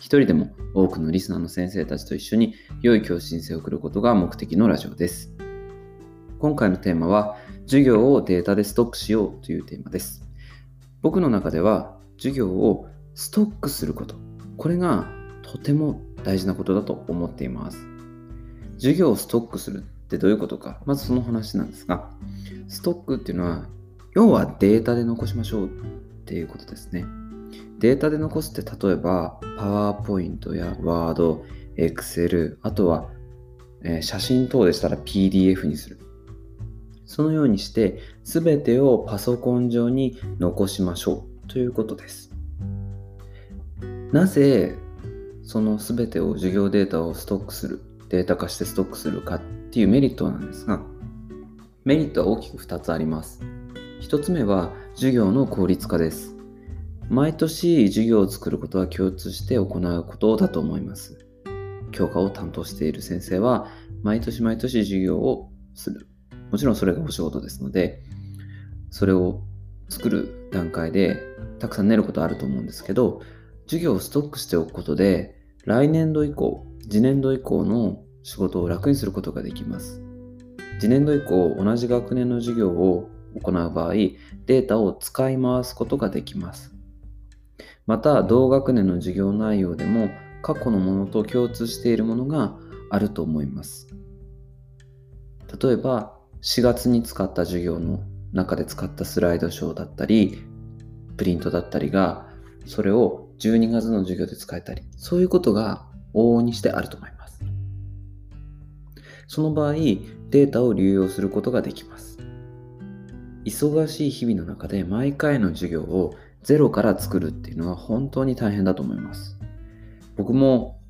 一人でも多くのリスナーの先生たちと一緒に良い教師人生を送ることが目的のラジオです。今回のテーマは授業をデータでストックしようというテーマです。僕の中では授業をストックすること、これがとても大事なことだと思っています。授業をストックするってどういうことか、まずその話なんですが、ストックっていうのは要はデータで残しましょうっていうことですね。データで残すって例えば、パワーポイントやワード、エクセル、あとは、え写真等でしたら PDF にする。そのようにして、すべてをパソコン上に残しましょうということです。なぜ、そのすべてを授業データをストックする、データ化してストックするかっていうメリットなんですが、メリットは大きく2つあります。1つ目は授業の効率化です。毎年授業を作ることは共通して行うことだと思います。教科を担当している先生は毎年毎年授業をする。もちろんそれがお仕事ですので、それを作る段階でたくさん練ることあると思うんですけど、授業をストックしておくことで、来年度以降、次年度以降の仕事を楽にすることができます。次年度以降、同じ学年の授業を行う場合、データを使い回すことができます。また同学年の授業内容でも過去のものと共通しているものがあると思います。例えば4月に使った授業の中で使ったスライドショーだったりプリントだったりがそれを12月の授業で使えたりそういうことが往々にしてあると思います。その場合データを流用することができます。忙しい日々の中で毎回の授業をゼロから作るっていうのは本当に大変だと思います。僕も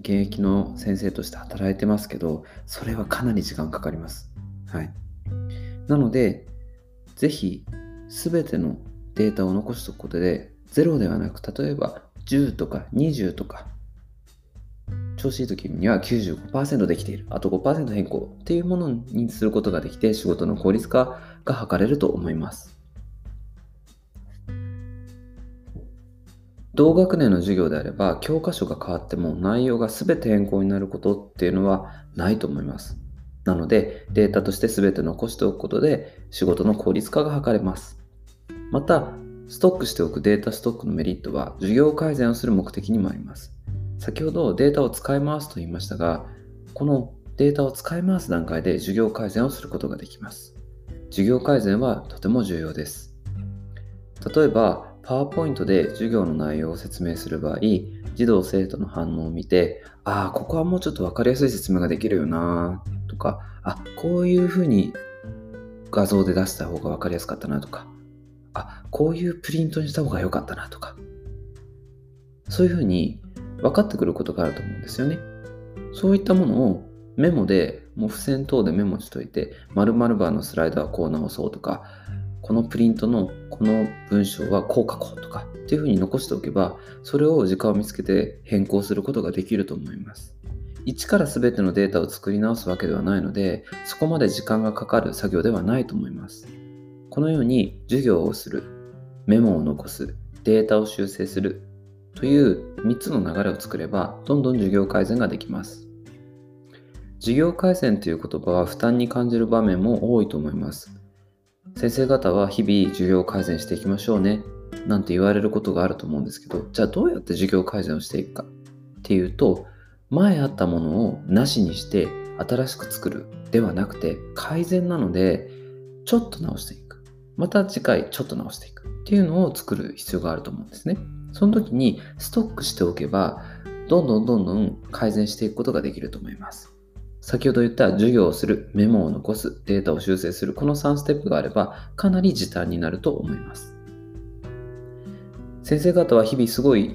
現役の先生として働いてますけど、それはかなり時間かかります。はい。なので、ぜひ全てのデータを残しておくことで、ゼロではなく、例えば10とか20とか、調子いい時には95%できている、あと5%変更っていうものにすることができて、仕事の効率化が図れると思います。同学年の授業であれば教科書が変わっても内容が全て変更になることっていうのはないと思います。なのでデータとして全て残しておくことで仕事の効率化が図れます。またストックしておくデータストックのメリットは授業改善をする目的にもあります。先ほどデータを使い回すと言いましたがこのデータを使い回す段階で授業改善をすることができます。授業改善はとても重要です。例えばパワーポイントで授業の内容を説明する場合、児童生徒の反応を見て、ああ、ここはもうちょっと分かりやすい説明ができるよなとか、あ、こういうふうに画像で出した方が分かりやすかったなとか、あ、こういうプリントにした方が良かったなとか、そういうふうに分かってくることがあると思うんですよね。そういったものをメモで、もう付箋等でメモしといて、〇〇バーのスライドはこう直そうとか、このプリントのこの文章はこう書こうとかっていうふうに残しておけば、それを時間を見つけて変更することができると思います。一から全てのデータを作り直すわけではないので、そこまで時間がかかる作業ではないと思います。このように授業をする、メモを残す、データを修正するという3つの流れを作れば、どんどん授業改善ができます。授業改善という言葉は負担に感じる場面も多いと思います。先生方は日々授業改善していきましょうね。なんて言われることがあると思うんですけどじゃあどうやって授業改善をしていくか。っていうと前あったものをなしにして新しく作る。ではなくて改善なのでちょっと直していく。また次回ちょっと直していく。っていうのを作る必要があると思うんですね。その時にストックしておけばどんどんどんどん改善していくことができると思います。先ほど言った授業をする、メモを残す、データを修正する、この3ステップがあればかなり時短になると思います。先生方は日々すごい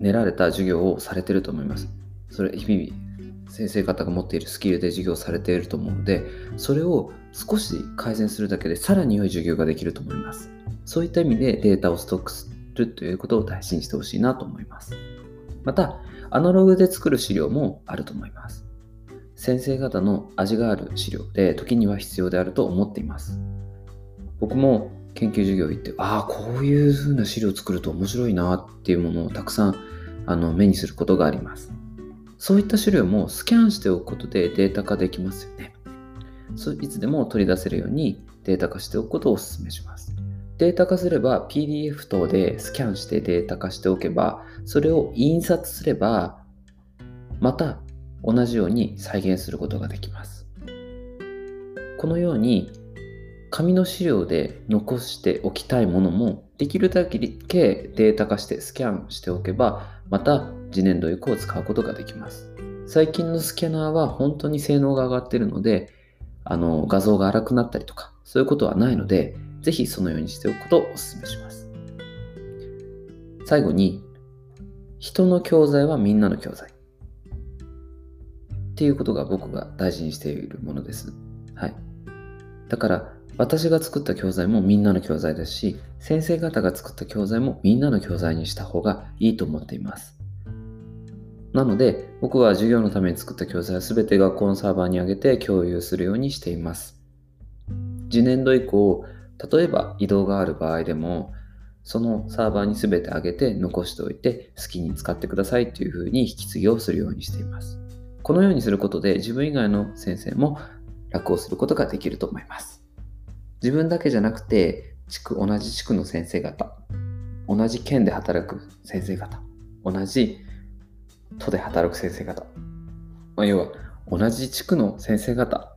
練られた授業をされてると思います。それ日々先生方が持っているスキルで授業されていると思うのでそれを少し改善するだけでさらに良い授業ができると思いますそういった意味でデータをストックするということを大事にしてほしいなと思いますまたアナログで作る資料もあると思います先生方の味がある資料で時には必要であると思っています。僕も研究授業行ってああこういう風な資料を作ると面白いなっていうものをたくさんあの目にすることがあります。そういった資料もスキャンしておくことでデータ化できますよね。いつでも取り出せるようにデータ化しておくことをお勧めします。データ化すれば PDF 等でスキャンしてデータ化しておけばそれを印刷すればまた同じように再現することができます。このように紙の資料で残しておきたいものもできるだけデータ化してスキャンしておけばまた次年度以降使うことができます。最近のスキャナーは本当に性能が上がっているのであの画像が荒くなったりとかそういうことはないのでぜひそのようにしておくことをお勧めします。最後に人の教材はみんなの教材。っていうことが僕が大事にしているものです。はい。だから私が作った教材もみんなの教材ですし、先生方が作った教材もみんなの教材にした方がいいと思っています。なので僕は授業のために作った教材は全て学校のサーバーに上げて共有するようにしています。次年度以降、例えば移動がある場合でも、そのサーバーに全て上げて残しておいて好きに使ってくださいというふうに引き継ぎをするようにしています。このようにすることで自分以外の先生も楽をすることができると思います。自分だけじゃなくて、地区、同じ地区の先生方、同じ県で働く先生方、同じ都で働く先生方、まあ、要は同じ地区の先生方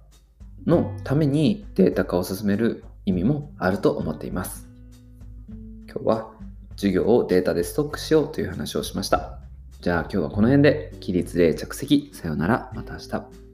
のためにデータ化を進める意味もあると思っています。今日は授業をデータでストックしようという話をしました。じゃあ今日はこの辺で起立で着席。さようなら。また明日。